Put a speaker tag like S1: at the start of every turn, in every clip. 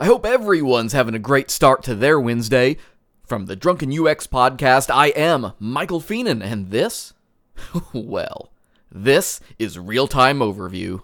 S1: I hope everyone's having a great start to their Wednesday. From the Drunken UX podcast, I am Michael Fienen, and this? well, this is Real Time Overview.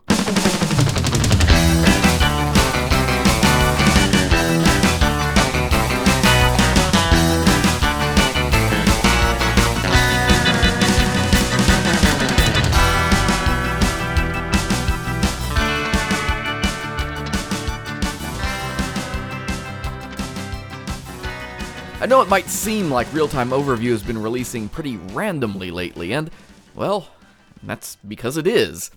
S1: I know it might seem like Real Time Overview has been releasing pretty randomly lately, and, well, that's because it is.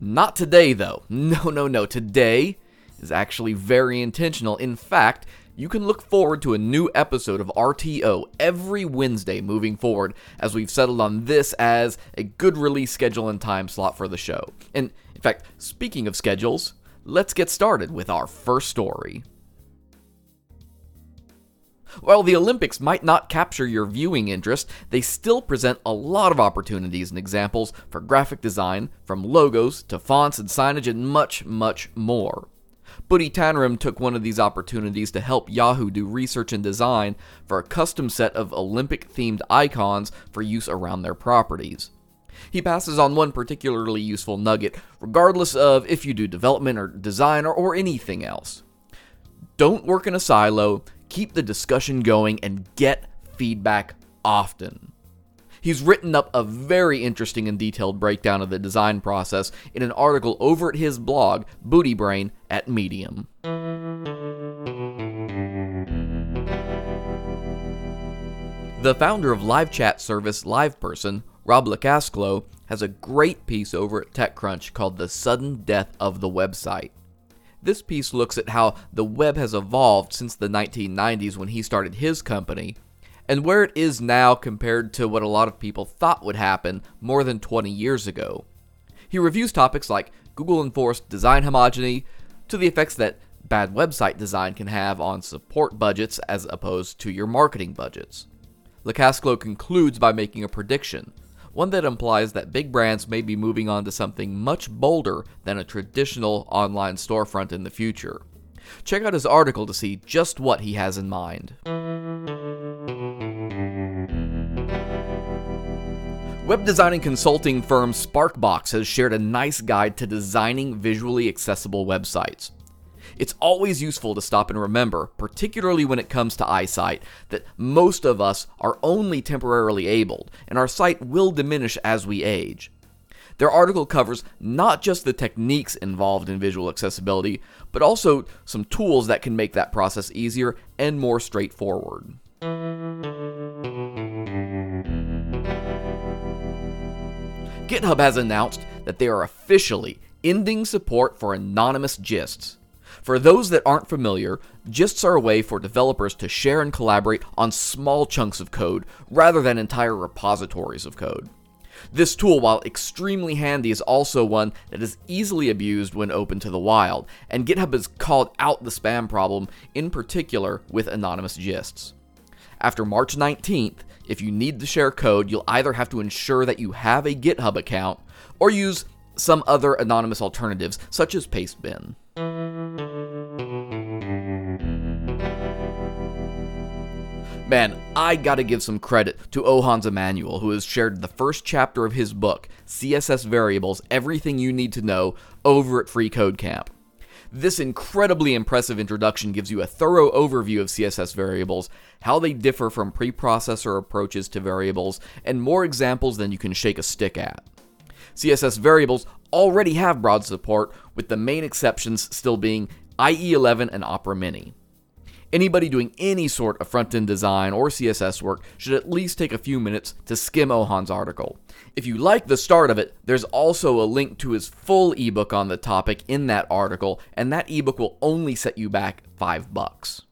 S1: Not today, though. No, no, no. Today is actually very intentional. In fact, you can look forward to a new episode of RTO every Wednesday moving forward, as we've settled on this as a good release schedule and time slot for the show. And, in fact, speaking of schedules, let's get started with our first story. While the Olympics might not capture your viewing interest, they still present a lot of opportunities and examples for graphic design, from logos to fonts and signage and much, much more. Buddy Tannerim took one of these opportunities to help Yahoo do research and design for a custom set of Olympic themed icons for use around their properties. He passes on one particularly useful nugget, regardless of if you do development or design or, or anything else. Don't work in a silo, keep the discussion going, and get feedback often. He's written up a very interesting and detailed breakdown of the design process in an article over at his blog, Booty Brain, at Medium. The founder of live chat service LivePerson, Rob LoCascio, has a great piece over at TechCrunch called The Sudden Death of the Website. This piece looks at how the web has evolved since the 1990s when he started his company, and where it is now compared to what a lot of people thought would happen more than 20 years ago. He reviews topics like Google enforced design homogeny, to the effects that bad website design can have on support budgets as opposed to your marketing budgets. LoCascio concludes by making a prediction one that implies that big brands may be moving on to something much bolder than a traditional online storefront in the future. Check out his article to see just what he has in mind. Web design and consulting firm Sparkbox has shared a nice guide to designing visually accessible websites. It's always useful to stop and remember, particularly when it comes to eyesight, that most of us are only temporarily abled, and our sight will diminish as we age. Their article covers not just the techniques involved in visual accessibility, but also some tools that can make that process easier and more straightforward. GitHub has announced that they are officially ending support for anonymous gists. For those that aren't familiar, gists are a way for developers to share and collaborate on small chunks of code rather than entire repositories of code. This tool, while extremely handy, is also one that is easily abused when open to the wild, and GitHub has called out the spam problem, in particular with anonymous gists. After March 19th, if you need to share code, you'll either have to ensure that you have a GitHub account or use some other anonymous alternatives, such as Pastebin. Man, I gotta give some credit to Ohans Emmanuel, who has shared the first chapter of his book, CSS Variables Everything You Need to Know, over at Free Code Camp. This incredibly impressive introduction gives you a thorough overview of CSS variables, how they differ from preprocessor approaches to variables, and more examples than you can shake a stick at. CSS variables already have broad support, with the main exceptions still being IE11 and Opera Mini. Anybody doing any sort of front end design or CSS work should at least take a few minutes to skim Ohan's article. If you like the start of it, there's also a link to his full ebook on the topic in that article, and that ebook will only set you back 5 bucks.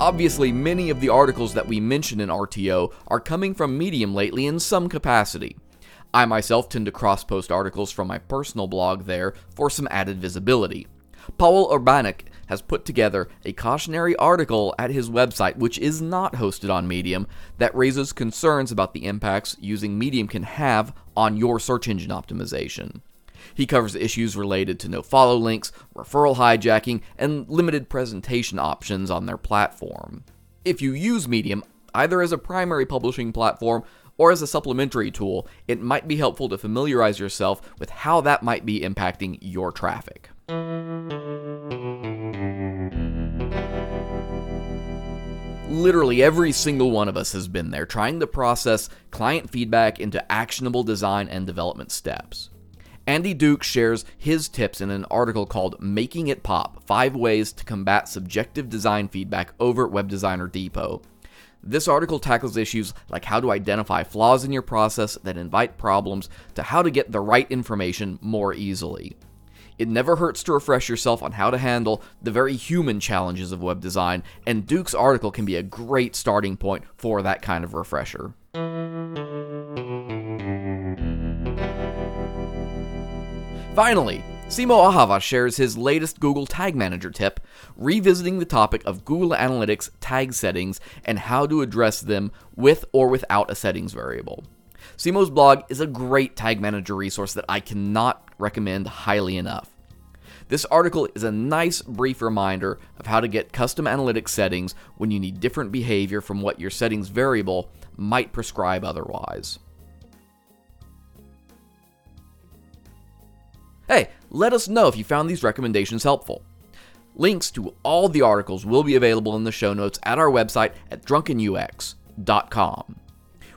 S1: Obviously, many of the articles that we mention in RTO are coming from Medium lately in some capacity. I myself tend to cross post articles from my personal blog there for some added visibility. Paul Urbanek has put together a cautionary article at his website, which is not hosted on Medium, that raises concerns about the impacts using Medium can have on your search engine optimization. He covers issues related to no follow links, referral hijacking, and limited presentation options on their platform. If you use Medium, either as a primary publishing platform or as a supplementary tool, it might be helpful to familiarize yourself with how that might be impacting your traffic. Literally every single one of us has been there trying to process client feedback into actionable design and development steps. Andy Duke shares his tips in an article called Making It Pop Five Ways to Combat Subjective Design Feedback over at Web Designer Depot. This article tackles issues like how to identify flaws in your process that invite problems to how to get the right information more easily. It never hurts to refresh yourself on how to handle the very human challenges of web design, and Duke's article can be a great starting point for that kind of refresher. Finally, Simo Ahava shares his latest Google Tag Manager tip, revisiting the topic of Google Analytics tag settings and how to address them with or without a settings variable. Simo's blog is a great tag manager resource that I cannot recommend highly enough. This article is a nice brief reminder of how to get custom analytics settings when you need different behavior from what your settings variable might prescribe otherwise. Hey, let us know if you found these recommendations helpful. Links to all the articles will be available in the show notes at our website at drunkenux.com.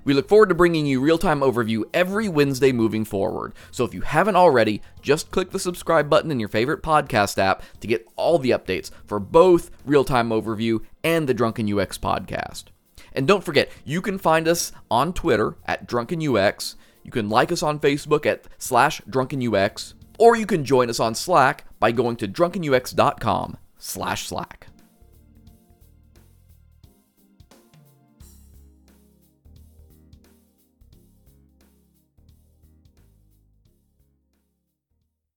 S1: We look forward to bringing you real time overview every Wednesday moving forward. So if you haven't already, just click the subscribe button in your favorite podcast app to get all the updates for both real time overview and the Drunken UX podcast. And don't forget, you can find us on Twitter at DrunkenUX. You can like us on Facebook at slash DrunkenUX. Or you can join us on Slack by going to drunkenux.com slash Slack.